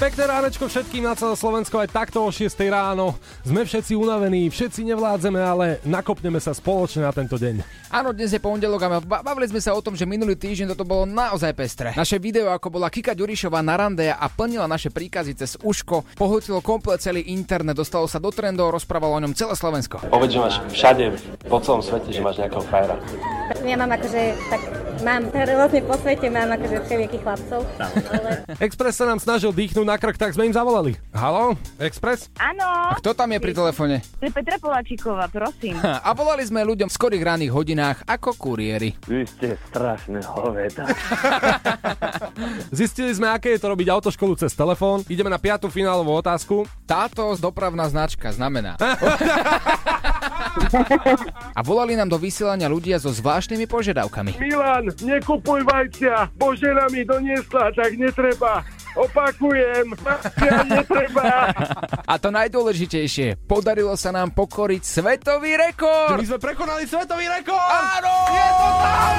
Pekné ránečko všetkým na celé Slovensko aj takto o 6 ráno. Sme všetci unavení, všetci nevládzeme, ale nakopneme sa spoločne na tento deň. Áno, dnes je pondelok a bavili sme sa o tom, že minulý týždeň toto bolo naozaj pestré. Naše video, ako bola Kika Ďurišová na rande a plnila naše príkazy cez uško, pohltilo komplet celý internet, dostalo sa do trendov, rozprávalo o ňom celé Slovensko. Povedz, že máš všade po celom svete, že máš nejakého frajera. Ja mám akože, tak mám, vlastne po svete mám akože chlapcov. Ale... Express sa nám snažil dýchnuť na krk, tak sme im zavolali. Halo, Express? Áno. Kto tam je pri telefóne? Petra Poláčiková, prosím. A volali sme ľuďom v skorých ranných hodinách ako kuriéri. Vy ste strašné hoveda. Zistili sme, aké je to robiť autoškolu cez telefón. Ideme na piatú finálovú otázku. Táto dopravná značka znamená. A volali nám do vysielania ľudia so zvláštnymi požiadavkami. Milan, nekupuj vajcia, Božena mi doniesla, tak netreba. Opakujem, netreba. A to najdôležitejšie, podarilo sa nám pokoriť svetový rekord. My sme prekonali svetový rekord! Áno! Je to tam!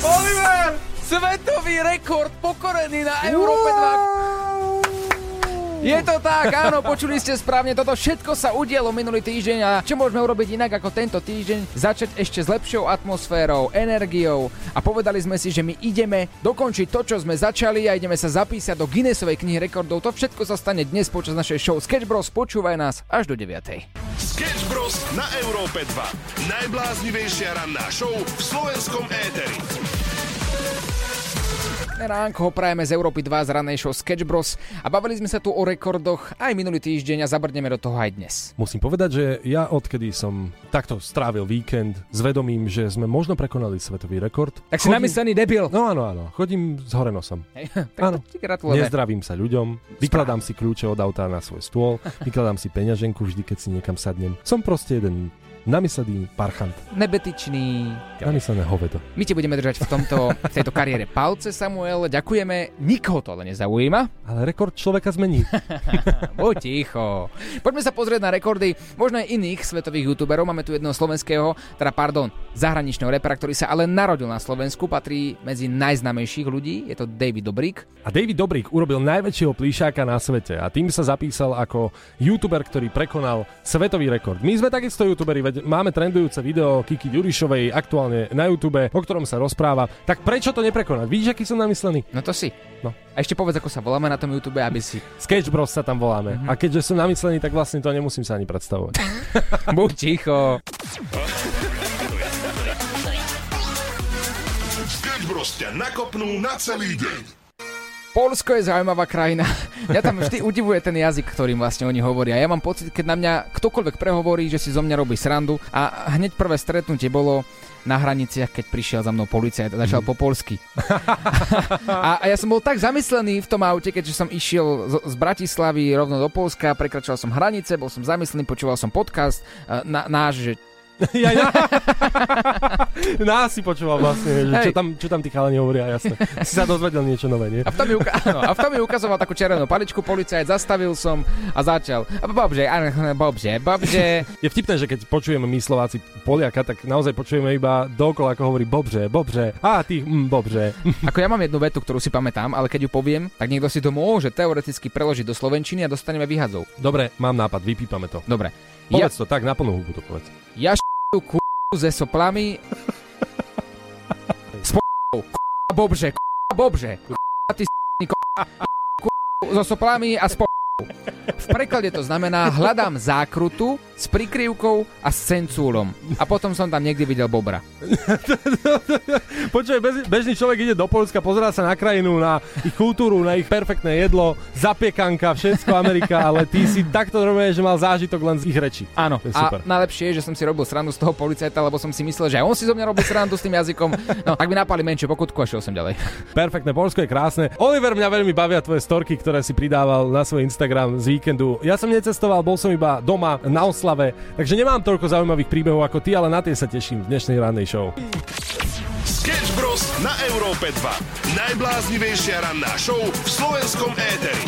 Oliver! Svetový rekord pokorený na Európe 2. Je to tak, áno, počuli ste správne, toto všetko sa udialo minulý týždeň a čo môžeme urobiť inak ako tento týždeň? Začať ešte s lepšou atmosférou, energiou a povedali sme si, že my ideme dokončiť to, čo sme začali a ideme sa zapísať do Guinnessovej knihy rekordov. To všetko sa stane dnes počas našej show Sketch Bros. Počúvaj nás až do 9. Sketch Bros. na Európe 2. Najbláznivejšia ranná show v slovenskom éteri. Ránko prajeme z Európy 2 z ranej show Sketch Bros. A bavili sme sa tu o rekordoch aj minulý týždeň a zabrdneme do toho aj dnes. Musím povedať, že ja odkedy som takto strávil víkend s vedomím, že sme možno prekonali svetový rekord. Tak si namyslený debil. No áno, áno. Chodím s hore nosom. Hej, Áno. Nezdravím sa ľuďom, vykladám si kľúče od auta na svoj stôl, vykladám si peňaženku vždy, keď si niekam sadnem. Som proste jeden namyslený parchant, Nebetičný. namyslené hovedo. My ti budeme držať v, tomto, v tejto kariére palce, Samuel. Ďakujeme. Nikoho to ale nezaujíma. Ale rekord človeka zmení. Buď ticho. Poďme sa pozrieť na rekordy možno aj iných svetových youtuberov. Máme tu jedného slovenského, teda pardon, zahraničného repera, ktorý sa ale narodil na Slovensku, patrí medzi najznamejších ľudí. Je to David Dobrík. A David Dobrík urobil najväčšieho plíšáka na svete a tým sa zapísal ako youtuber, ktorý prekonal svetový rekord. My sme takisto youtuberi, veď máme trendujúce video Kiki Ďurišovej aktuálne na YouTube, o ktorom sa rozpráva. Tak prečo to neprekonať? Vidíš, aký som namyslený? No to si. No. A ešte povedz, ako sa voláme na tom YouTube, aby si... Sketch Bros sa tam voláme. A keďže som namyslený, tak vlastne to nemusím sa ani predstavovať. Buď ticho. Sketch Bros. ťa nakopnú na celý deň. Polsko je zaujímavá krajina. Mňa tam vždy udivuje ten jazyk, ktorým vlastne oni hovoria. Ja mám pocit, keď na mňa ktokoľvek prehovorí, že si zo mňa robí srandu a hneď prvé stretnutie bolo na hraniciach, keď prišiel za mnou policajt a začal po polsky. a, a ja som bol tak zamyslený v tom aute, keďže som išiel z, z Bratislavy rovno do Polska, prekračoval som hranice, bol som zamyslený, počúval som podcast eh, na, náš, že ja, ja. Nás si počúval vlastne, že čo tam, čo tam tí chalani hovoria, jasne. Si sa dozvedel niečo nové, nie? A v tom mi, uka- áno, a v tom mi ukazoval takú červenú paličku, policajt, zastavil som a začal. Bobže, bobže, bobže. Je vtipné, že keď počujeme my Slováci Poliaka, tak naozaj počujeme iba dokola, ako hovorí Bobže, Bobže, a ty, mm, Bobže. Ako ja mám jednu vetu, ktorú si pamätám, ale keď ju poviem, tak niekto si to môže teoreticky preložiť do slovenčiny a dostaneme vyhadzov. Dobre, mám nápad, vypípame to. Dobre. Ja, Povedz to tak, na plnú hubu to povedz. ja k***u ze soplami s k***a bobže, k***a bobže, k***a ty k***u so soplami a s. V preklade to znamená hľadám zákrutu s prikryvkou a s cencúlom. A potom som tam niekde videl bobra. Počuj, bež, bežný človek ide do Polska, pozerá sa na krajinu, na ich kultúru, na ich perfektné jedlo, zapiekanka, všetko Amerika, ale ty si takto normálne, že mal zážitok len z ich reči. Áno, a najlepšie je, že som si robil srandu z toho policajta, lebo som si myslel, že aj on si zo mňa robil srandu s tým jazykom. No, tak mi napali menšiu pokutku a šiel som ďalej. Perfektné, Polsko je krásne. Oliver, mňa veľmi bavia tvoje storky, ktoré si pridával na svoj Instagram z víkendu. Ja som necestoval, bol som iba doma na oslave, takže nemám toľko zaujímavých príbehov ako ty, ale na tie sa teším v dnešnej rannej show. Sketch Bros. na Európe 2. Najbláznivejšia ranná show v slovenskom éteri.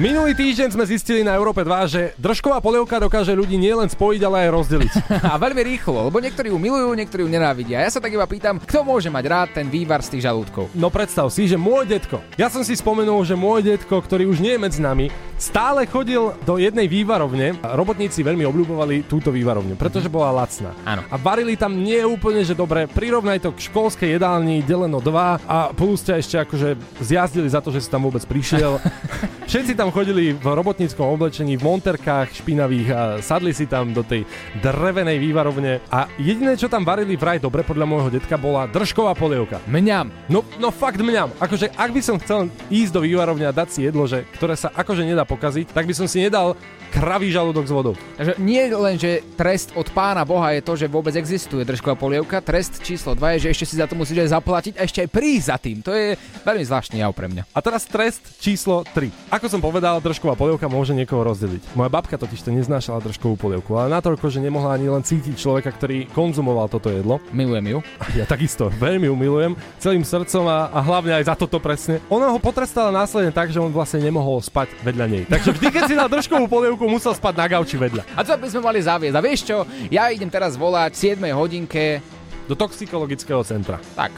Minulý týždeň sme zistili na Európe 2, že držková polievka dokáže ľudí nielen spojiť, ale aj rozdeliť. A veľmi rýchlo, lebo niektorí ju milujú, niektorí ju nenávidia. Ja sa tak iba pýtam, kto môže mať rád ten vývar z tých žalúdkov. No predstav si, že môj detko, ja som si spomenul, že môj detko, ktorý už nie je medzi nami, stále chodil do jednej vývarovne. Robotníci veľmi obľúbovali túto vývarovňu, pretože bola lacná. Áno. A varili tam nie úplne, že dobre, prirovnaj to k školskej jedálni deleno 2 a plus ťa ešte akože zjazdili za to, že si tam vôbec prišiel. Všetci tam chodili v robotníckom oblečení, v monterkách špinavých a sadli si tam do tej drevenej vývarovne a jediné, čo tam varili vraj dobre podľa môjho detka, bola držková polievka. Mňam. No, no fakt mňam. Akože ak by som chcel ísť do vývarovne a dať si jedlo, že, ktoré sa akože nedá pokaziť, tak by som si nedal kravý žalúdok s vodou. Takže nie len, že trest od pána Boha je to, že vôbec existuje držková polievka, trest číslo 2 je, že ešte si za to musíš aj zaplatiť a ešte aj prísť za tým. To je veľmi zvláštny jav pre mňa. A teraz trest číslo 3. Ako som povedal, držková polievka môže niekoho rozdeliť. Moja babka totiž to neznášala držkovú polievku, ale natoľko, že nemohla ani len cítiť človeka, ktorý konzumoval toto jedlo. Milujem ju. Ja takisto veľmi ju milujem, celým srdcom a, a hlavne aj za toto presne. Ona ho potrestala následne tak, že on vlastne nemohol spať vedľa nej. Takže vždy, keď si dal držkovú polievku, musel spať na gauči vedľa. A to by sme mali zaviesť. A vieš čo? Ja idem teraz volať 7 hodinke. Do toxikologického centra. Tak,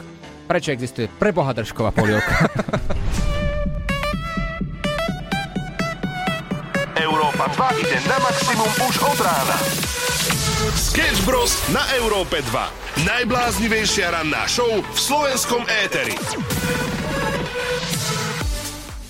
prečo existuje preboha držková polievka? Európa 2 ide na maximum už od rána. Sketch Bros. na Európe 2. Najbláznivejšia ranná show v slovenskom éteri.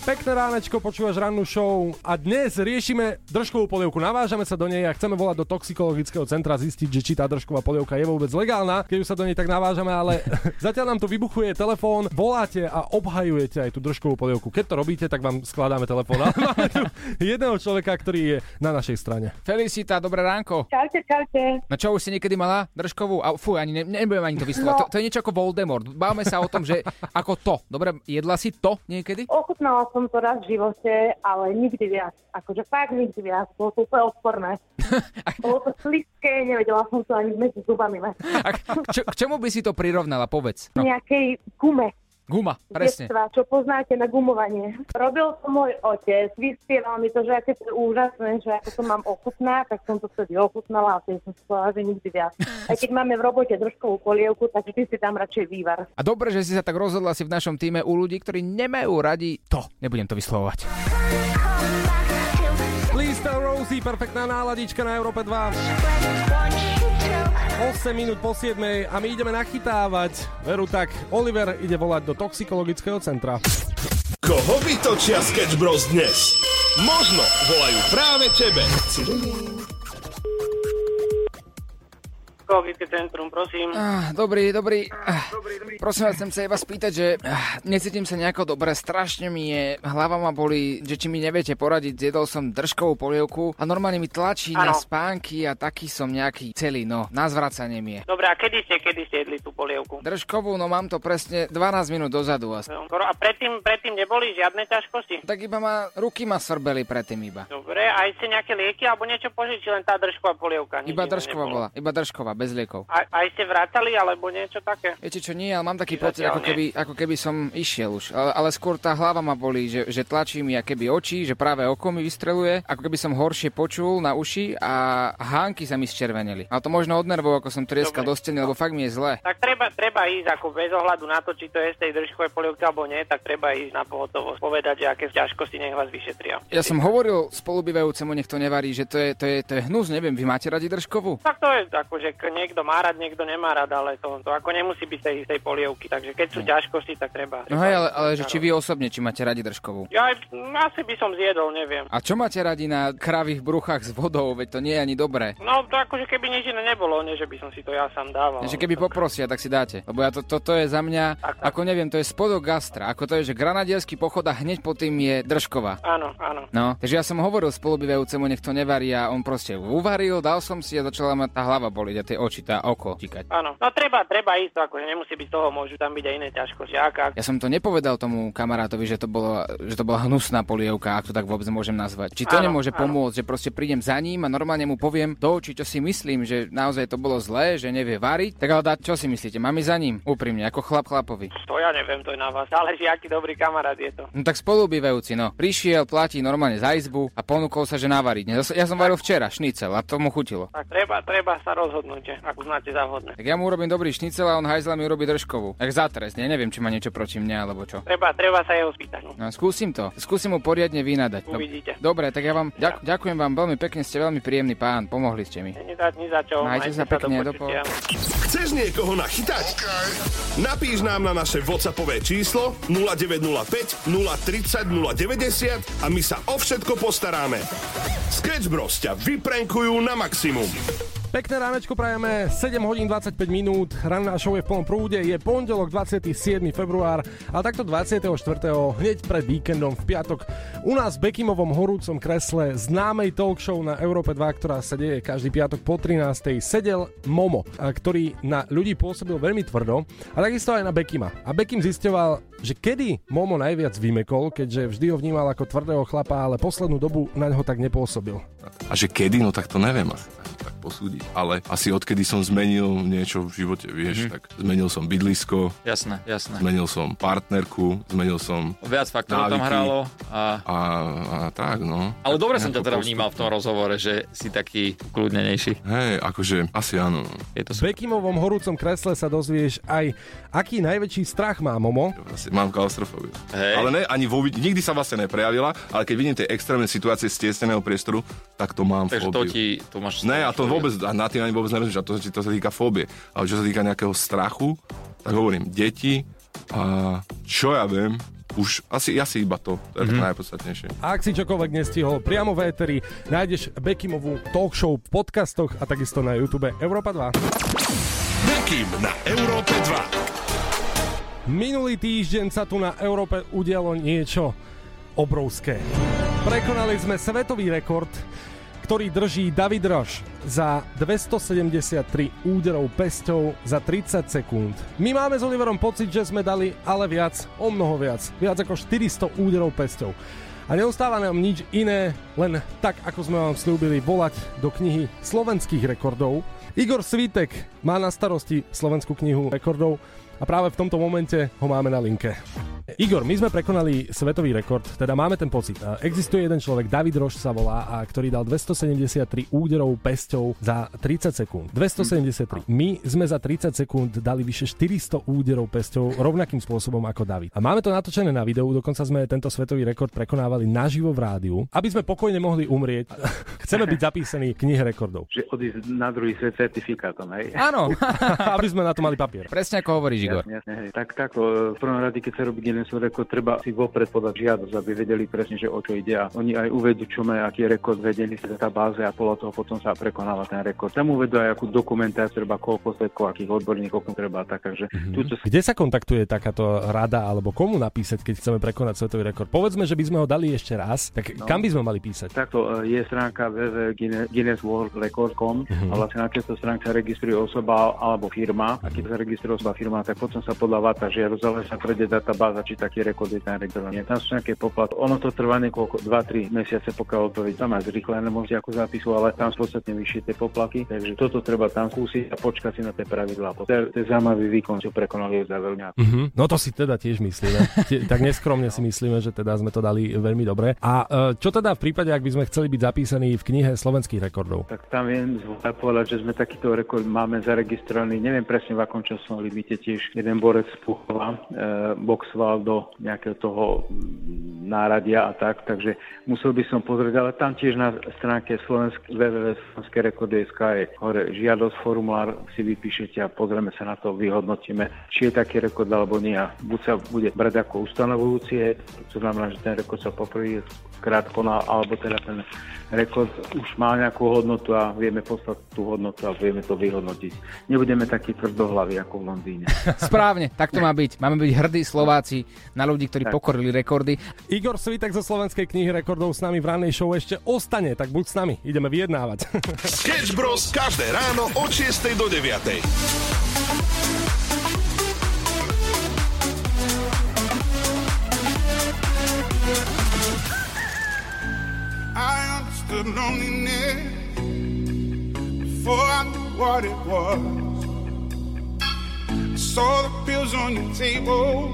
Pekné ránečko, počúvaš rannú show a dnes riešime držkovú polievku. Navážame sa do nej a chceme volať do toxikologického centra zistiť, že či tá držková polievka je vôbec legálna, keď už sa do nej tak navážame, ale zatiaľ nám tu vybuchuje telefón, voláte a obhajujete aj tú držkovú polievku. Keď to robíte, tak vám skladáme telefón. Ale máme tu jedného človeka, ktorý je na našej strane. Felicita, dobré ránko. Čaute, čaute. No čo, už si niekedy mala držkovú? A fú, ani ne, nebudem ani to vyslovať. No. To, to, je niečo ako Voldemort. Bávame sa o tom, že ako to. Dobre, jedla si to niekedy? Ochutnala som to raz v živote, ale nikdy viac. Akože fakt nikdy viac. Bolo to úplne odporné. Bolo to slizké, nevedela som to ani medzi zubami. A k, čo, k čomu by si to prirovnala? Povedz. No. Nejakej gume. Guma, presne. Detstva, čo poznáte na gumovanie. Robil to môj otec, vyspieval mi to, že aké to je úžasné, že ako to mám ochutnať, tak som to vtedy ochutnala a vtedy som si povedala, že nikdy viac. Aj keď máme v robote držkovú polievku, tak vždy si tam radšej vývar. A dobre, že si sa tak rozhodla si v našom týme u ľudí, ktorí nemajú radi to. Nebudem to vyslovovať. Tell Rosie, perfektná náladička na Európe 2. 8 minút po 7 a my ideme nachytávať. Veru tak, Oliver ide volať do toxikologického centra. Koho vytočia Sketch Bros dnes? Možno volajú práve tebe. Psychologické centrum, prosím. Ah, dobrý, dobrý. Ah, prosím vás, chcem sa iba spýtať, že ah, necítim sa nejako dobre, strašne mi je, hlava ma boli, že či mi neviete poradiť, zjedol som držkovú polievku a normálne mi tlačí na Áno. spánky a taký som nejaký celý, no, na zvracanie mi je. Dobre, a kedy ste, kedy ste jedli tú polievku? Držkovú, no mám to presne 12 minút dozadu asi. A predtým, predtým neboli žiadne ťažkosti? Tak iba ma, ruky ma svrbeli predtým iba. Dobre, aj ste nejaké lieky alebo niečo požiči, len tá držková polievka? Iba držková bola, iba držková, bez liekov. A, aj ste vrátali alebo niečo také? Viete čo, nie, ale mám taký pocit, ako nie. keby, ako keby som išiel už. Ale, ale skôr tá hlava ma bolí, že, že tlačí mi keby oči, že práve oko mi vystreluje, ako keby som horšie počul na uši a hánky sa mi zčervenili. Ale to možno od nervov, ako som trieskal do steny, lebo fakt mi je zle. Tak treba, treba ísť ako bez ohľadu na to, či to je z tej držkovej polievky alebo nie, tak treba ísť na pohotovosť, povedať, že aké ťažkosti nech vás vyšetria. Ja som hovoril spolubývajúcemu, nech to nevarí, že to je, to je, to je hnus, neviem, vy máte radi držkovú? Tak to je ako, že k- niekto má rád, niekto nemá rád, ale to, to ako nemusí byť tej istej polievky, takže keď sú ťažkosti, tak treba. No hej, ale, ale že či vy osobne, či máte radi držkovú? Ja asi by som zjedol, neviem. A čo máte radi na kravých bruchách s vodou, veď to nie je ani dobré. No to akože keby nič iné nebolo, nie že by som si to ja sám dával. Že keby poprosia, tak si dáte. Lebo ja to, toto je za mňa, ako neviem, to je spodok gastra. Ako to je, že granadierský pochod a hneď po tým je držková. Áno, áno. No, takže ja som hovoril spolubývajúcemu, nech to nevarí a on proste uvaril, dal som si a začala ma tá hlava boliť. A tie tie oči, tá oko tikať. Áno, no treba, treba ísť, akože nemusí byť toho, môžu tam byť aj iné ťažkosti. Ak, ak. Ja som to nepovedal tomu kamarátovi, že to, bolo, že to bola hnusná polievka, ak to tak vôbec môžem nazvať. Či to Áno, nemôže áno. pomôcť, že proste prídem za ním a normálne mu poviem to, či čo si myslím, že naozaj to bolo zlé, že nevie variť. Tak ale dá, čo si myslíte, mám ísť za ním? Úprimne, ako chlap chlapovi. To ja neviem, to je na vás. Záleží, aký dobrý kamarát je to. No tak spolubývajúci, no. Prišiel, platí normálne za izbu a ponúkol sa, že navariť. Ja som varil včera šnicel a to mu chutilo. Tak treba, treba sa rozhodnúť, že ak uznáte za vhodné. Tak ja mu urobím dobrý šnicel a on hajzla mi urobí držkovú. Tak za trest, ne? neviem, či má niečo proti mne alebo čo. Treba, treba sa jeho spýtať. No. No, skúsim to. Skúsim mu poriadne vynadať. Uvidíte. Dobre, tak ja vám ďak- ďakujem vám veľmi pekne, ste veľmi príjemný pán, pomohli ste mi. Ni za, ni za čo. Majte sa pekne, do počutia. Chceš niekoho nachytať? Napíš nám na naše WhatsAppové číslo 0905 030 090 a my sa o všetko postaráme. Sketch Bros ťa vyprenkujú na maximum. Pekné ránečko prajeme, 7 hodín 25 minút, ranná show je v plnom prúde, je pondelok 27. február, ale takto 24. hneď pred víkendom v piatok u nás v Bekimovom horúcom kresle známej talk show na Európe 2, ktorá sa deje každý piatok po 13. sedel Momo, a ktorý na ľudí pôsobil veľmi tvrdo a takisto aj na Bekima. A Bekim zisťoval, že kedy Momo najviac vymekol, keďže vždy ho vnímal ako tvrdého chlapa, ale poslednú dobu na ňo tak nepôsobil. A že kedy, no tak to neviem asi tak posúdiť. Ale asi odkedy som zmenil niečo v živote, vieš, tak zmenil som bydlisko, Jasné, jasné. zmenil som partnerku, zmenil som Viac faktorov tam hralo. A... a, a tak, no. Ale dobre som ťa teda postup. vnímal v tom rozhovore, že si taký kľudnenejší. Hej, akože asi áno. no. Je to V Bekimovom horúcom kresle sa dozvieš aj, aký najväčší strach má Momo. Mám klaustrofóbiu. Hej. Ale ne, ani vo, nikdy sa vlastne neprejavila, ale keď vidím tie extrémne situácie z tiesneného priestoru, tak to mám Takže to fóbiu. ti, to máš... Ne, a to vôbec, a na tým ani vôbec nerozumiem, a to, to sa týka fóbie. Ale čo sa týka nejakého strachu, tak hovorím, deti a čo ja viem, už asi, asi iba to, to je mm-hmm. najpodstatnejšie. A ak si čokoľvek nestihol priamo v éteri, nájdeš Bekimovú talk show v podcastoch a takisto na YouTube Európa 2. Bekim na Európe 2. Minulý týždeň sa tu na Európe udialo niečo obrovské. Prekonali sme svetový rekord, ktorý drží David Roš za 273 úderov pesťou za 30 sekúnd. My máme s Oliverom pocit, že sme dali ale viac, o mnoho viac, viac ako 400 úderov pesťou. A neustáva nám nič iné, len tak, ako sme vám slúbili, volať do knihy slovenských rekordov. Igor Svitek má na starosti slovenskú knihu rekordov a práve v tomto momente ho máme na linke. Igor, my sme prekonali svetový rekord, teda máme ten pocit. Existuje jeden človek, David Roš sa volá, a ktorý dal 273 úderov pesťou za 30 sekúnd. 273. My sme za 30 sekúnd dali vyše 400 úderov pesťou rovnakým spôsobom ako David. A máme to natočené na videu, dokonca sme tento svetový rekord prekonávali naživo v rádiu, aby sme pokojne mohli umrieť. Chceme byť zapísaní v knihe rekordov. Že odísť na druhý svet certifikátom, hej? Áno, aby sme na to mali papier. presne ako hovoríš, Igor. Jasne, jasne, hej. Tak takto, v prvom rade, keď sa robí Guinnessov rekord, treba si vopred podať žiadosť, aby vedeli presne, že o čo ide. A oni aj uvedú, čo majú, aký je rekord, vedeli sa databáze a podľa toho potom sa prekonáva ten rekord. Tam uvedú aj akú dokumentáciu, treba koľko svetkov, akých odborníkov treba tak. Takže Mhm. túto Kde sa kontaktuje takáto rada alebo komu napísať, keď chceme prekonať svetový rekord? Povedzme, že by sme ho dali ešte raz, tak No. kam by sme mali písať? Takto e, je stránka www.guinnessworldrecord.com Mhm. a vlastne na tejto stránke sa registruje osoba alebo firma. A keď sa registruje osoba firma, tak potom sa podáva tá žiadosť, ale sa prejde databáza, či taký rekord je tam sú nejaké poplatky. Ono to trvá niekoľko, 2-3 mesiace, pokiaľ odpoveď tam aj zrýchlené možno ako zápisu, ale tam sú podstatne vyššie tie poplatky. Takže toto treba tam skúsiť a počkať si na tie pravidlá. Je zaujímavý výkon, čo prekonali za veľmi. Mhm. No to si teda tiež myslíme. Tak neskromne si myslíme, že teda sme to dali veľmi dobre. A e, čo teda v prípade, ak by sme chceli byť zapísaní v knihe slovenských rekordov? Tak tam viem povedať, že sme takýto rekord máme zaregistrovaný, neviem presne v akom časovom limite tiež jeden borec z Puchova, e, boxoval do nejakého toho mm, náradia a tak, takže musel by som pozrieť, ale tam tiež na stránke slovensk, www.slovenské.sk je hore žiadosť, formulár si vypíšete a pozrieme sa na to, vyhodnotíme, či je taký rekord alebo nie. A Buď sa bude brať ako ustanovujúci, to znamená, že ten rekord sa poprvý krát konal, alebo teda ten rekord už má nejakú hodnotu a vieme poslať tú hodnotu a vieme to vyhodnotiť. Nebudeme takí tvrdohlaví ako v Londýne. Správne, tak to má byť. Máme byť hrdí Slováci na ľudí, ktorí Tak. pokorili rekordy. Igor Svitek zo Slovenskej knihy rekordov s nami v rannej show ešte ostane, tak buď s nami, ideme vyjednávať. Sketch Bros. každé ráno od 6 do 9. I understood loneliness before I knew what it was. I saw the pills on your table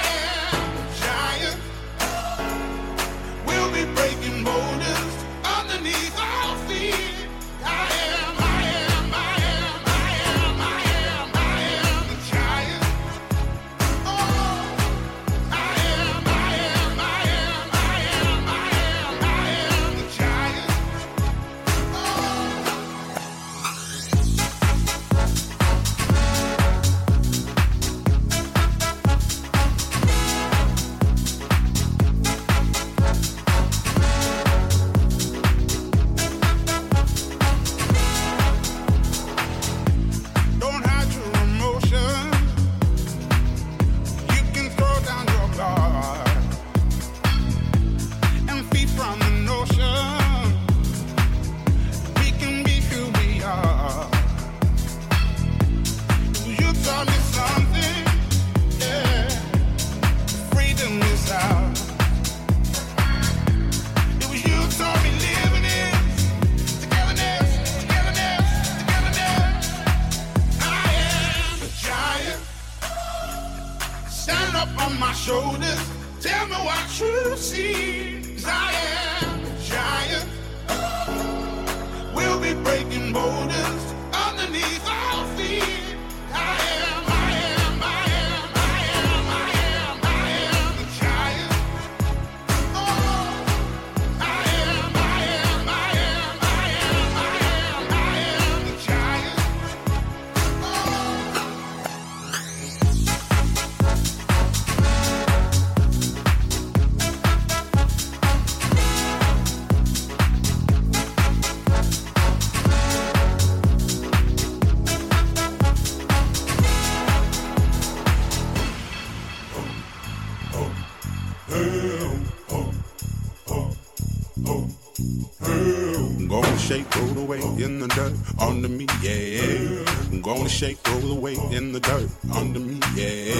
shake, roll away in the dirt under me, yeah. I'm gonna shake, roll away in the dirt under me, yeah.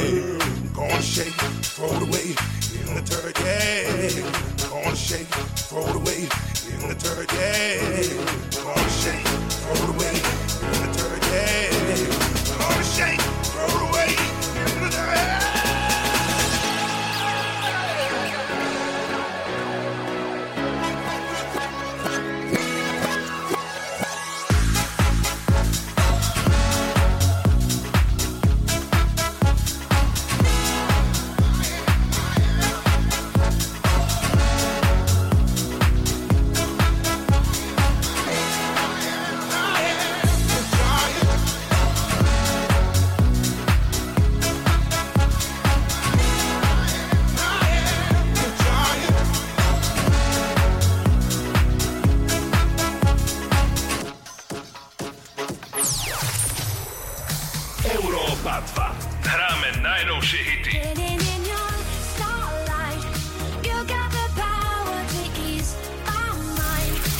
I'm gonna shake, throw it away in the dirt, yeah. I'm gonna shake, throw it away in the dirt, yeah. I'm gonna shake, throw it away in the dirt, yeah. I'm gonna shake, 2. Hráme najnovšie hity.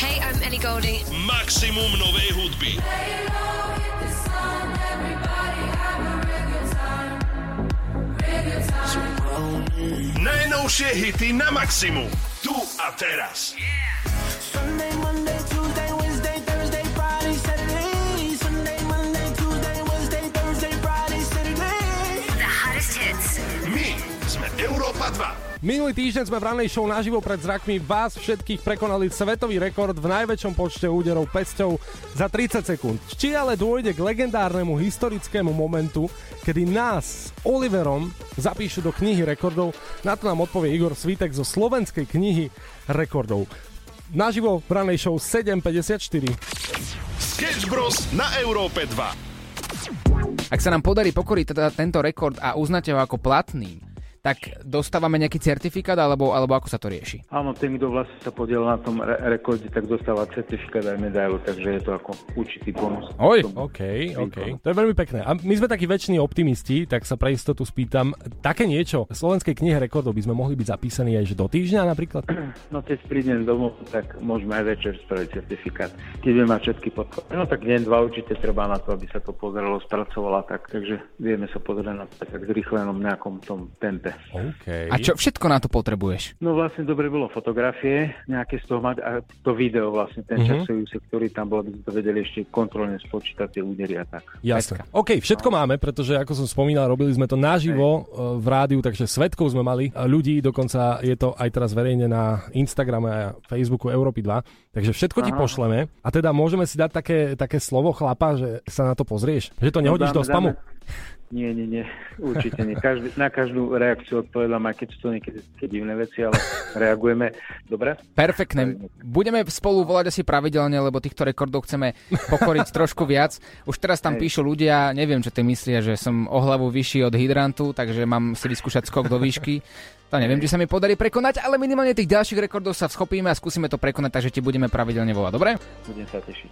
Hey, I'm Ellie Golding. Maximum novej hudby. Najnovšie hity na maximum. Tu a teraz. Sunday, 2. Minulý týždeň sme v ranej show naživo pred zrakmi vás všetkých prekonali svetový rekord v najväčšom počte úderov pesťou za 30 sekúnd. Či ale dôjde k legendárnemu historickému momentu, kedy nás s Oliverom zapíšu do knihy rekordov, na to nám odpovie Igor Svitek zo slovenskej knihy rekordov. Naživo v ranej show 7.54. Sketch Bros. na Európe 2. Ak sa nám podarí pokoriť teda tento rekord a uznáte ho ako platný, tak dostávame nejaký certifikát, alebo, alebo ako sa to rieši? Áno, ten, kto vlastne sa podiel na tom re- rekorde, tak dostáva certifikát aj medailu, takže je to ako určitý bonus. Oj, OK, OK. To je veľmi pekné. A my sme takí väčšini optimisti, tak sa pre istotu spýtam, také niečo v Slovenskej knihe rekordov by sme mohli byť zapísaní aj že do týždňa napríklad? No keď prídem domov, tak môžeme aj večer spraviť certifikát. Keď budeme mať všetky podklady. No tak deň, dva určite treba na to, aby sa to pozeralo, spracovalo tak, takže vieme sa pozrieť na to tak zrýchlenom nejakom tom tempe. OK. A čo všetko na to potrebuješ? No vlastne dobre bolo fotografie, nejaké z toho mať a to video vlastne, ten Mhm. mm-hmm. časový úsek, ktorý tam bol, aby sme to vedeli ešte kontrolne spočítať tie údery a tak. Jasné. OK, všetko máme, pretože ako som spomínal, robili sme to naživo e, v rádiu, takže svetkov sme mali a ľudí, dokonca je to aj teraz verejne na Instagrame a Facebooku Európy 2, takže všetko ti Aha. pošleme a teda môžeme si dať také, také slovo chlapa, že sa na to pozrieš, že to nehodíš No, do dáme, spamu. dáme. Nie, nie, nie, určite nie. Každý, na každú reakciu odpovedám, aj keď sú to niekedy divné veci, ale reagujeme. Dobre? Perfektné. Budeme spolu volať asi pravidelne, lebo týchto rekordov chceme pokoriť trošku viac. Už teraz tam Hej. píšu ľudia, neviem, čo ty myslia, že som o hlavu vyšší od hydrantu, takže mám si vyskúšať skok do výšky. To neviem, či sa mi podarí prekonať, ale minimálne tých ďalších rekordov sa schopíme a skúsime to prekonať, takže ti budeme pravidelne volať, dobre? Budem sa tešiť.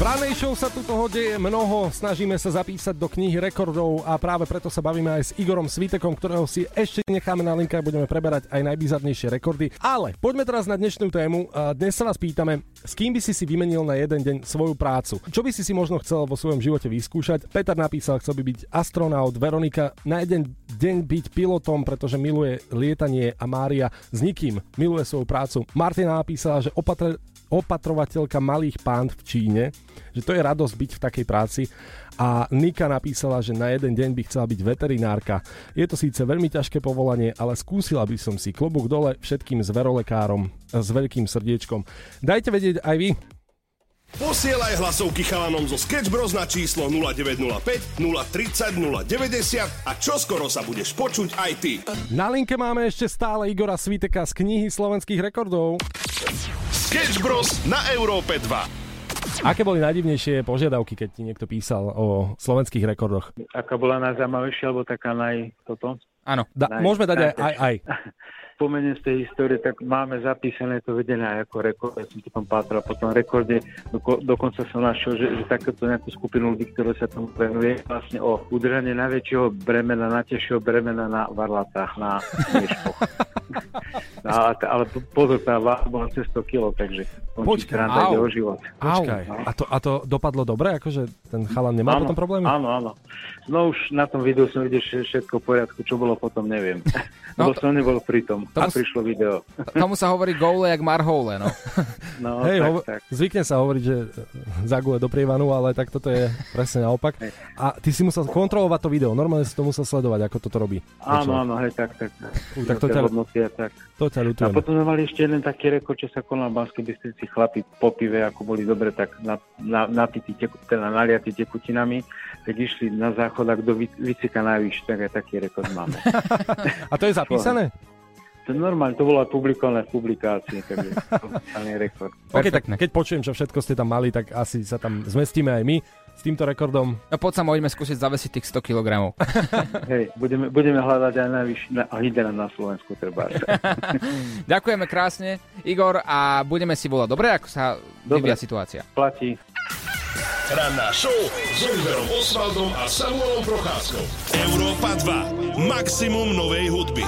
Ranej show sa tu toho deje mnoho, snažíme sa zapísať do knihy rekordov a práve preto sa bavíme aj s Igorom Svitekom, ktorého si ešte necháme na linke a budeme preberať aj najbizarnejšie rekordy. Ale poďme teraz na dnešnú tému. Dnes sa vás pýtame, s kým by si si vymenil na jeden deň svoju prácu? Čo by si si možno chcel vo svojom živote vyskúšať? Peter napísal, chcel by byť astronaut, Veronika na jeden deň byť pilotom, pretože miluje lietanie a Mária s nikým miluje svoju prácu. Martina napísala, že opatre, opatrovateľka malých pánd v Číne, že to je radosť byť v takej práci. A Nika napísala, že na jeden deň by chcela byť veterinárka. Je to síce veľmi ťažké povolanie, ale skúsila by som si klobúk dole všetkým zverolekárom s veľkým srdiečkom. Dajte vedieť aj vy, Posielaj hlasovky chalanom zo Sketch Bros na číslo 0905 030 090 a čoskoro sa budeš počuť aj ty. Na linke máme ešte stále Igora Sviteka z knihy slovenských rekordov. Sketch Bros na Európe 2. Aké boli najdivnejšie požiadavky, keď ti niekto písal o slovenských rekordoch? Aká bola najzaujímavejšia, alebo taká naj... toto? Áno. Da, Naj- môžeme dať aj, aj, aj. Spomeniem z tej histórie, tak máme zapísané to vedené aj ako rekord. Ja som to tam pátral po tom rekorde. Doko, dokonca som našiel, že, že takéto nejakú skupinu ľudí, ktoré sa tomu venuje, vlastne o udržanie najväčšieho bremena, najťažšieho bremena na varlatách, na mieškoch. No, ale, ale po- pozor, tá váha bola cez 100 kg, takže Počkaj, au. o život. Počkaj, a to, a to dopadlo dobre? Akože ten chalan nemal Áno, potom problémy? Áno, áno. No už na tom videu som videl všetko v poriadku, čo bolo potom, neviem. No Lebo som nebol pri tom, Tomu- prišlo video. Tomu sa hovorí goule jak marhoule, no. No, Hej, tak, hovo- tak. zvykne sa hovoriť, že zagule do prievanu, ale tak toto je presne naopak. A ty si musel kontrolovať to video, normálne si to musel sledovať, ako toto robí. Áno, áno, hej, tak, tak. Ú, tak to ťa- a tak. To ťa A ľutujem. potom sme mali ešte jeden taký rekord, čo sa konal v Banskej Bystrici. Chlapi po pive, ako boli dobre, tak na, na, napití, teku, teda naliatí tekutinami, tak išli na záchod a kto vy- vycika najvyššie, tak aj taký rekord máme. A to je zapísané? To normálne, to bolo aj publikované v publikácii, takže to je rekord. OK, tak keď počujem, čo všetko ste tam mali, tak asi sa tam zmestíme aj my s týmto rekordom. No poď sa môžeme skúsiť zavesiť tých 100 kg. Hej, budeme, budeme hľadať aj najvyšší na, hydra na Slovensku, treba. Ďakujeme krásne, Igor, a budeme si volať. Dobre, ako sa vyvíja situácia. Platí. Ranná show s Oliverom Osvaldom a Samuelom Procházkou. Európa 2. Maximum novej hudby.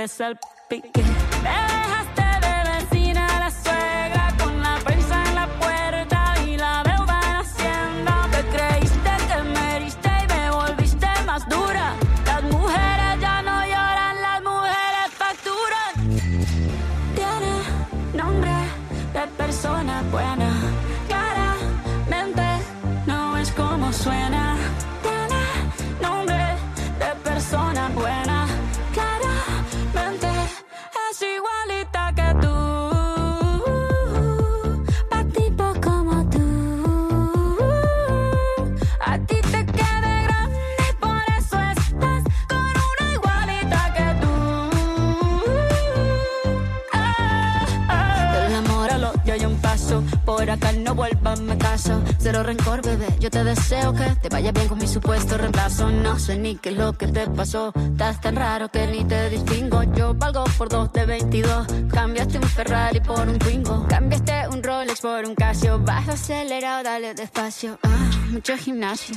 empezar pique. Me dejaste acá no vuelvas, me caso. Cero rencor, bebé. Yo te deseo que te vaya bien con mi supuesto reemplazo. No sé ni qué es lo que te pasó. Estás tan raro que ni te distingo. Yo valgo por dos de 22. Cambiaste un Ferrari por un Twingo. Cambiaste un Rolex por un Casio. Baja acelerado, dale despacio. Ah, mucho gimnasio.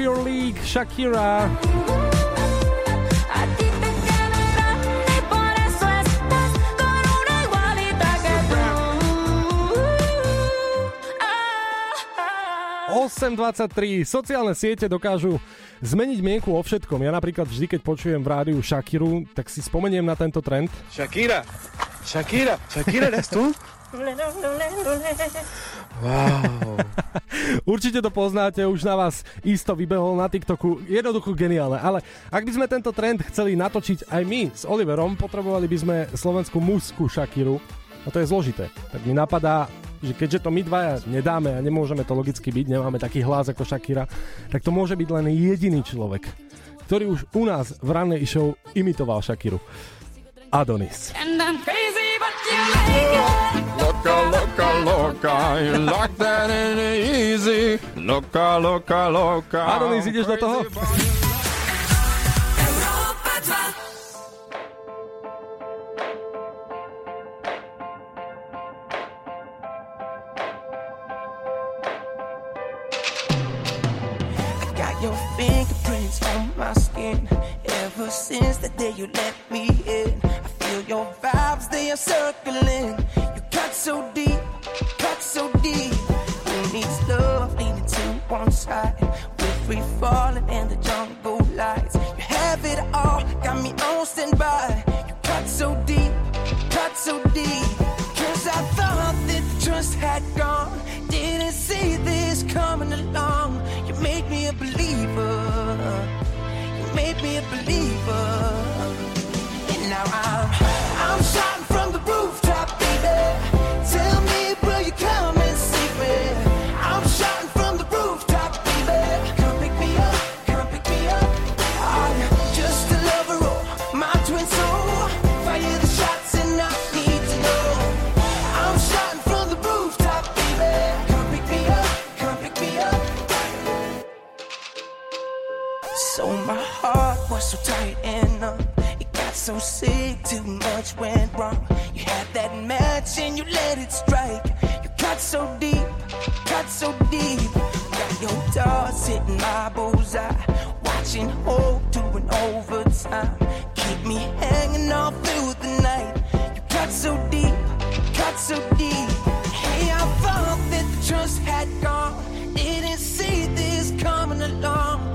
Of your league, Shakira. A ti te queda grande y por eso estás con una igualita que tú. 8.23. Sociálne siete dokážu zmeniť mienku o všetkom. Ja napríklad vždy, keď počujem v rádiu Shakiru, tak si spomeniem na tento trend. Shakira, Shakira, Shakira, eres tú? Wow. Určite to poznáte, už na vás isto vybehol na TikToku. Jednoducho geniálne. Ale ak by sme tento trend chceli natočiť aj my s Oliverom, potrebovali by sme slovenskú mužskú Shakiru. A to je zložité. Tak mi napadá, že keďže to my dvaja nedáme a nemôžeme to logicky byť, nemáme taký hlas ako Shakira, tak to môže byť len jediný človek, ktorý už u nás v rannej show imitoval Shakiru. Adonis. And I'm crazy, but you make it. Loca, loca, loca, you like that ain't easy. Loca, loca, loca. Adonis, ideš do toho? I got your fingerprints on my skin. Ever since the day you let me in, I feel your vibes, they are circling. Cut so deep, cut so deep. Who needs love leaning to one side? We're free falling in the jungle lights. You have it all, got me on standby. You cut so deep, cut so deep. Cause I thought that the trust had gone. Didn't see this coming along. You made me a believer. You made me a believer. So sick, too much went wrong. You had that match and you let it strike. You cut so deep, cut so deep. Got your thoughts hitting my bullseye. Watching hope doing overtime. Keep me hanging all through the night. You cut so deep, cut so deep. Hey, I thought that the trust had gone. Didn't see this coming along.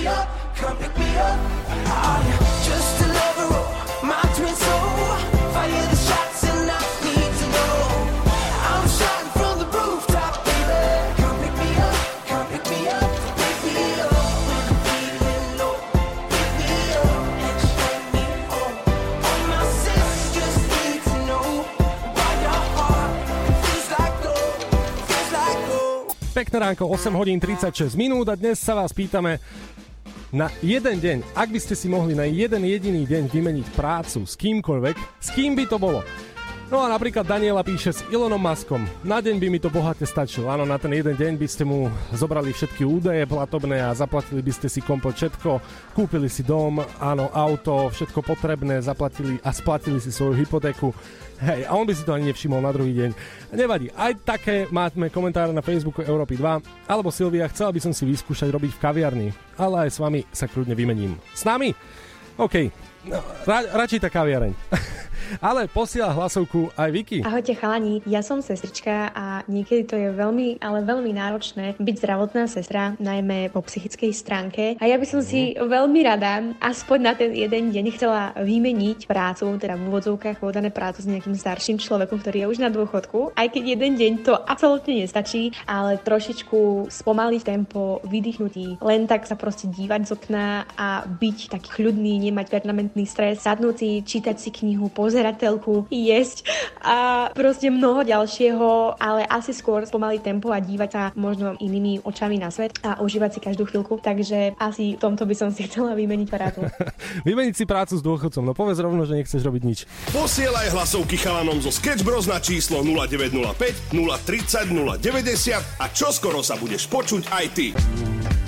Me ránko, 8 hodín 36 minút a dnes sa vás pýtame na jeden deň, ak by ste si mohli na jeden jediný deň vymeniť prácu s kýmkoľvek, s kým by to bolo? No a napríklad Daniela píše s Elonom Muskom. Na deň by mi to bohate stačilo. Áno, na ten jeden deň by ste mu zobrali všetky údaje platobné a zaplatili by ste si komplet všetko. Kúpili si dom, áno, auto, všetko potrebné, zaplatili a splatili si svoju hypotéku. Hej, a on by si to ani nevšimol na druhý deň. Nevadí, aj také máme komentáre na Facebooku Európy 2. Alebo Silvia, chcela by som si vyskúšať robiť v kaviarni, ale aj s vami sa kľudne vymením. S nami? OK, no, ra- radšej tá kaviareň. ale posiela hlasovku aj Vicky. Ahojte chalani, ja som sestrička a niekedy to je veľmi, ale veľmi náročné byť zdravotná sestra, najmä po psychickej stránke. A ja by som si veľmi rada aspoň na ten jeden deň chcela vymeniť prácu, teda v úvodzovkách povedané prácu s nejakým starším človekom, ktorý je už na dôchodku. Aj keď jeden deň to absolútne nestačí, ale trošičku spomaliť tempo, vydýchnutí, len tak sa proste dívať z okna a byť taký kľudný, nemať permanentný stres, sadnúť si, čítať si knihu, pozerať telku, jesť a proste mnoho ďalšieho, ale asi skôr spomaliť tempo a dívať sa možno inými očami na svet a užívať si každú chvíľku. Takže asi v tomto by som si chcela vymeniť prácu. Vymeniť si prácu s dôchodcom, no povedz rovno, že nechceš robiť nič. Posielaj hlasovky chalanom zo Sketch Bros na číslo 0905 030 090 a čoskoro sa budeš počuť aj ty.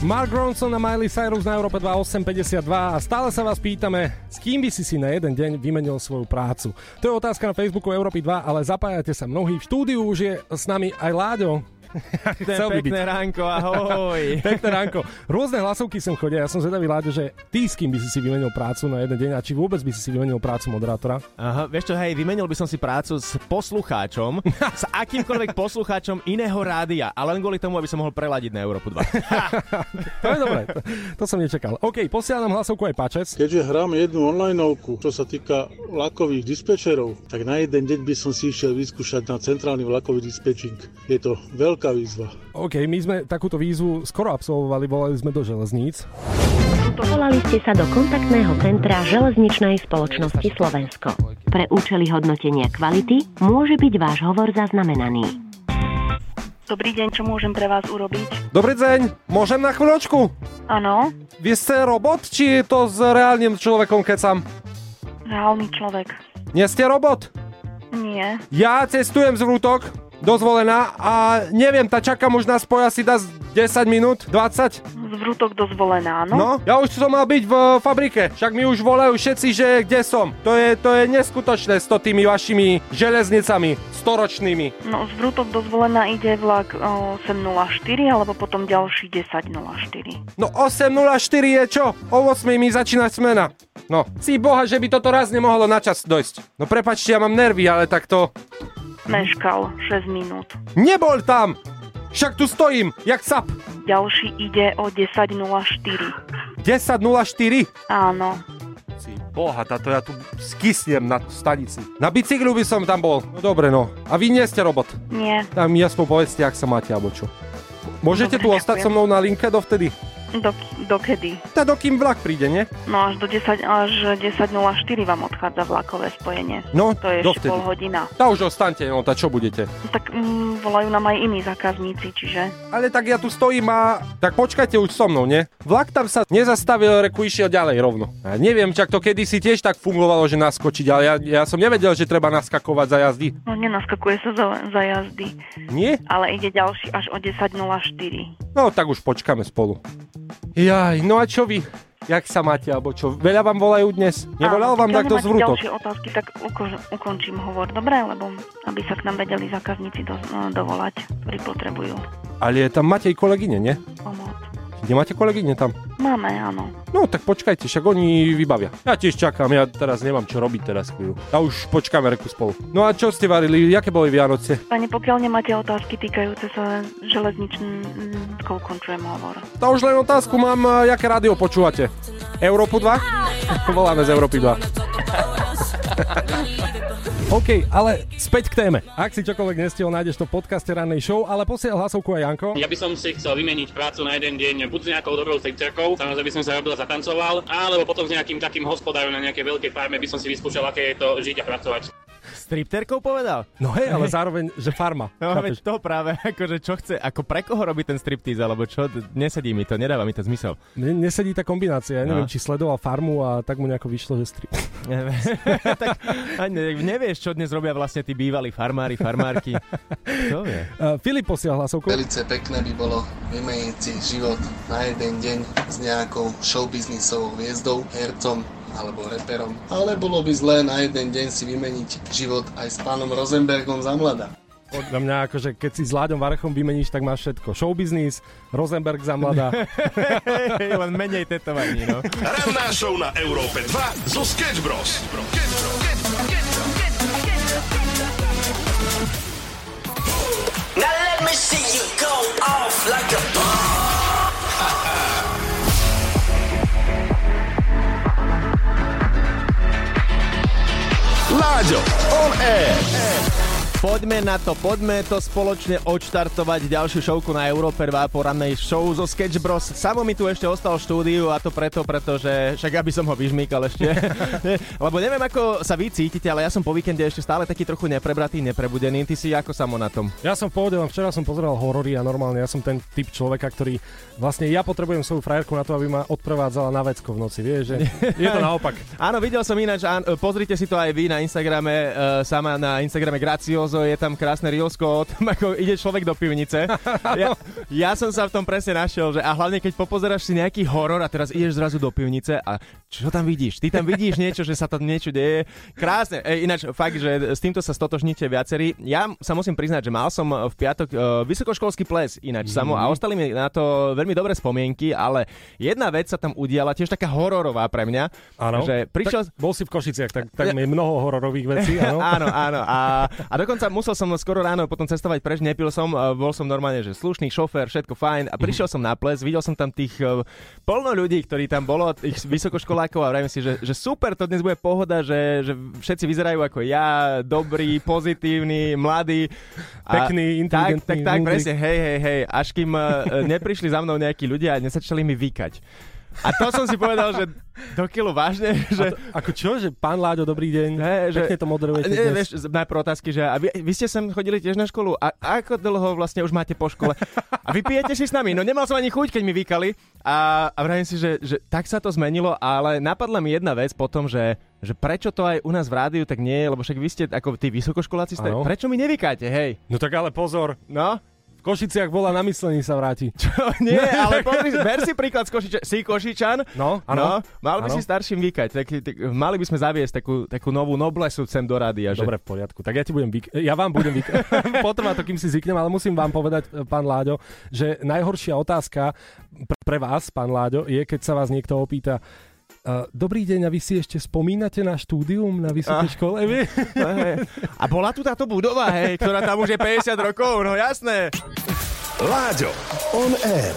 Mark Ronson a Miley Cyrus na Európe 2852 a stále sa vás pýtame, s kým by si si na jeden deň vymenil svoju prácu. To je otázka na Facebooku Európy 2, ale zapájate sa mnohí. V štúdiu už je s nami aj Láďo. Chcel by byť. Pekné ránko, ahoj. Pekné ránko. Rôzne hlasovky sem chodia, ja som zvedavý, Láďo, že ty s kým by si si vymenil prácu na jeden deň a či vôbec by si si vymenil prácu moderátora? Aha, vieš čo, hej, vymenil by som si prácu s poslucháčom, s akýmkoľvek poslucháčom iného rádia, ale len kvôli tomu, aby som mohol preladiť na Európu 2. To je dobré, to, to som nečakal. OK, posielam hlasovku aj Pačec. Keďže hrám jednu onlineovku, čo sa týka vlakových dispečerov, tak na jeden deň by som si išiel vyskúšať na centrálny vlakový dispečing. Je to veľká výzva. OK, my sme takúto výzvu skoro absolvovali, volali sme do železníc. Volali ste sa do kontaktného centra železničnej spoločnosti Slovensko. Pre účely hodnotenia kvality môže byť váš hovor zaznamenaný. Dobrý deň, čo môžem pre vás urobiť? Dobrý deň, môžem na chvíľočku? Áno, Vy ste robot, či je to s reálnym človekom kecam? reálny človek. Nie ste robot? Nie. Ja cestujem z Vrútok, dozvolená a neviem, tá čakám už na spoj asi dá 10 minút, 20. Zvrutok dozvolená, áno? No, ja už som mal byť v fabrike, však mi už volajú všetci, že kde som. To je, to je neskutočné s to tými vašimi železnicami storočnými. No, zvrutok dozvolená ide vlak o, 804 alebo potom ďalší 1004. No 8.04 je čo? O 8 mi začína smena. No, si boha, že by toto raz nemohlo na čas dojsť. No prepačte, ja mám nervy, ale tak to... Meškal 6 minút. Nebol tam! Však tu stojím, jak sap. Ďalší ide o 1004. 10.04? Áno. Si boha, táto ja tu skysnem na stanici. Na bicyklu by som tam bol. No dobre, no. A vy nie ste robot. Nie. Tam aspoň povedzte, ak sa máte, alebo čo. Môžete Dobre, tu ostať ďakujem. so mnou na linke dovtedy? Do, dokedy? Tá dokým vlak príde, nie? No až do 10, až 10.04 vám odchádza vlakové spojenie. No, to je ešte dovtedy. pol hodina. Tá už ostaňte, no tá čo budete? Tak mm, volajú nám aj iní zákazníci, čiže... Ale tak ja tu stojím a... Tak počkajte už so mnou, nie? Vlak tam sa nezastavil, reku išiel ďalej rovno. Ja neviem, čak to kedysi tiež tak fungovalo, že naskočiť, ale ja, ja som nevedel, že treba naskakovať za jazdy. No nenaskakuje sa za, za jazdy. Nie? Ale ide ďalší až o 10.04. No tak už počkáme spolu. Jaj, no a čo vy? Jak sa máte, alebo čo? Veľa vám volajú dnes? Nevolal vám takto nemáte zvrutok? ďalšie otázky, tak uko- ukončím hovor, dobre? Lebo aby sa k nám vedeli zákazníci do, dovolať, ktorí potrebujú Ale je tam Matej kolegyne, nie? pomoc. Nemáte kolegyne tam? Máme, áno. No tak počkajte, však oni vybavia. Ja tiež čakám, ja teraz nemám čo robiť teraz chvíľu. A už počkáme reku spolu. No a čo ste varili? Jaké boli Vianoce? Pani, pokiaľ nemáte otázky týkajúce sa železničkou, končujem hovor. To už len otázku mám, a jaké rádio počúvate? Európu 2? Voláme z Európy 2. OK, ale späť k téme. Ak si čokoľvek nestihol, nájdeš to v podcaste rannej show, ale posiel hlasovku aj Janko. Ja by som si chcel vymeniť prácu na jeden deň buď s nejakou dobrou stripterkou, samozrejme by som sa robil zatancoval, alebo potom s nejakým takým hospodárom na nejakej veľkej farme by som si vyskúšal, aké je to žiť a pracovať. Stripterkou povedal? No hej, ale zároveň, že farma. No veď to práve, akože čo chce, ako pre koho robí ten striptease, alebo čo, nesedí mi to, nedáva mi to zmysel. Mne nesedí tá kombinácia, ja neviem, No. či sledoval farmu a tak mu nejako vyšlo, že strip. tak nevieš, čo dnes robia vlastne tí bývalí farmári, farmárky. Kto vie? Uh, Filip posiel hlasovku. Velice pekné by bolo vymeniť si život na jeden deň s nejakou showbiznisovou hviezdou, hercom alebo reperom. Ale bolo by zlé na jeden deň si vymeniť život aj s pánom Rosenbergom za mladá. Podľa mňa, akože keď si s Láďom Varechom vymeníš, tak máš všetko. Showbiznis, Rosenberg za mladá. Len menej tetovaní, no. Ranná show na Európe 2 zo Sketch Bros. Now let me see you go off like a On air. Poďme na to, poďme to spoločne odštartovať ďalšiu showku na Európe 2 porannej show zo Sketch Bros. Samo mi tu ešte ostal štúdiu a to preto, pretože však aby som ho vyžmýkal ešte. Lebo neviem, ako sa vy cítite, ale ja som po víkende ešte stále taký trochu neprebratý, neprebudený. Ty si ako samo na tom? Ja som v pohode, len včera som pozeral horory a normálne ja som ten typ človeka, ktorý vlastne ja potrebujem svoju frajerku na to, aby ma odprevádzala na vecko v noci, vieš, že je to naopak. Áno, videl som ináč, pozrite si to aj vy na Instagrame, uh, sama na Instagrame Graciozo, je tam krásne reelsko o tom, ako ide človek do pivnice. Ja, ja som sa v tom presne našiel, že a hlavne keď popozeráš si nejaký horor a teraz ideš zrazu do pivnice a čo tam vidíš? Ty tam vidíš niečo, že sa tam niečo deje. Krásne. E, ináč fakt, že s týmto sa stotožníte viacerí. Ja sa musím priznať, že mal som v piatok uh, vysokoškolský ples ináč mm. samo a ostali mi na to veľmi dobré spomienky, ale jedna vec sa tam udiala, tiež taká hororová pre mňa. Áno, Že prišiel... tak bol si v Košiciach, tak tam je mnoho hororových vecí, áno. áno, áno. A, a dokonca musel som skoro ráno potom cestovať preč, nepil som, a bol som normálne, že slušný šofér, všetko fajn. A prišiel som na ples, videl som tam tých eh, plno ľudí, ktorí tam bolo, tých vysokoškolákov a vravím si, že, že super, to dnes bude pohoda, že, že všetci vyzerajú ako ja, dobrí, pozitívni, mladí. A Pekný, tak, inteligentný, tak, tak, múdry. presne, hej, hej, hej. Až kým eh, neprišli za mnou nejakí ľudia a nezačali mi vykať. A to som si povedal, že do kilu vážne, že... Ako čo, že pán Láďo, dobrý deň, He, že, pekne to moderujete ne, dnes. vieš, najprv otázky, že a vy, vy ste sem chodili tiež na školu a, a ako dlho vlastne už máte po škole? A vy pijete si s nami? No nemal som ani chuť, keď mi vykali a, a vravím si, že, že tak sa to zmenilo, ale napadla mi jedna vec potom, že že prečo to aj u nás v rádiu tak nie je, lebo však vy ste ako tí vysokoškoláci, ste, prečo mi nevykáte, hej? No tak ale pozor. No? V Košiciach bola na myslení sa vráti. Čo? Nie, ale pozri, ber si príklad z Košiča. Si Košičan? No, no áno. mal by Áno. si starším vykať. Tak, tak, mali by sme zaviesť takú, takú novú noblesu sem do rádia. Že... Dobre, v poriadku. Tak ja ti budem vyk- ja vám budem vyk- Potrvá to, kým si zvyknem, ale musím vám povedať, e, pán Láďo, že najhoršia otázka pre, vás, pán Láďo, je, keď sa vás niekto opýta, dobrý deň, a vy si ešte spomínate na štúdium na vysokej Ah. škole? Vy? A bola tu táto budova, hej, ktorá tam už je 50 rokov, no jasné. Láďo, on air.